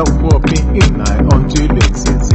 lọ́pọ̀ bí ìnà ọ̀njẹ́ lè tètè.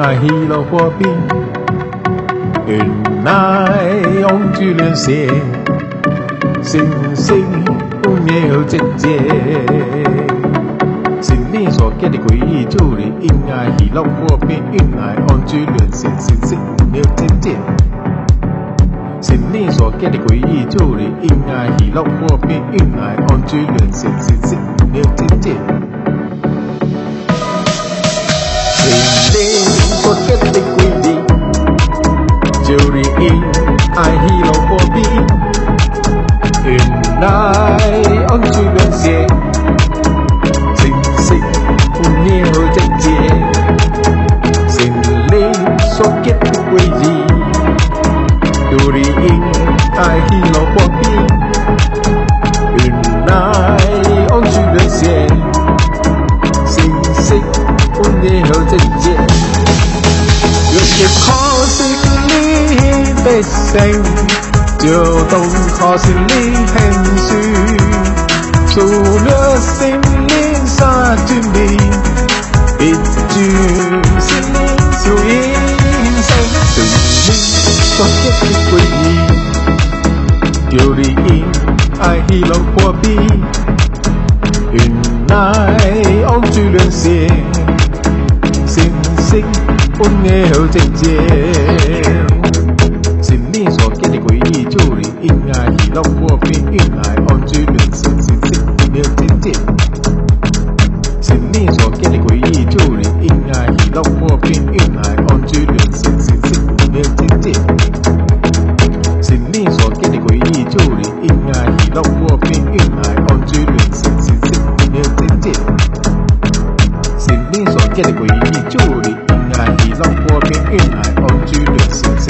I heal for pain. And I on to the sing, sing, sing, unil tete. Xin đi gió kia để quý ý chủ để in ngài hỉ lòng của bên in ngài on chư luyện xin xin xin nếu trên trên Xin đi gió kia để quý ý chủ để in ngài hỉ lòng của bên in ngài on chư luyện xin xin xin nếu trên trên my hero for me tonight on to bên xe tình sinh phun nhẹ hơi chân chè xin lên so kết quê gì. Yuri in I hero for me tonight on to bên xe tình sinh phun nhẹ hơi chân chè You're the call 的心，就懂靠心里很虚，除了心灵杀君理，一句心灵就一生心灵。所结的规矩，有理应爱喜乐破冰，原来往居连线，心性温热后真 walking in I unto the sin sin sin đêm tin tin so kia để quỷ đi chỗ đi in I he walking in I unto the sin sin sin đêm tin so kia để quỷ đi chỗ đi in I he walking in I unto the sin sin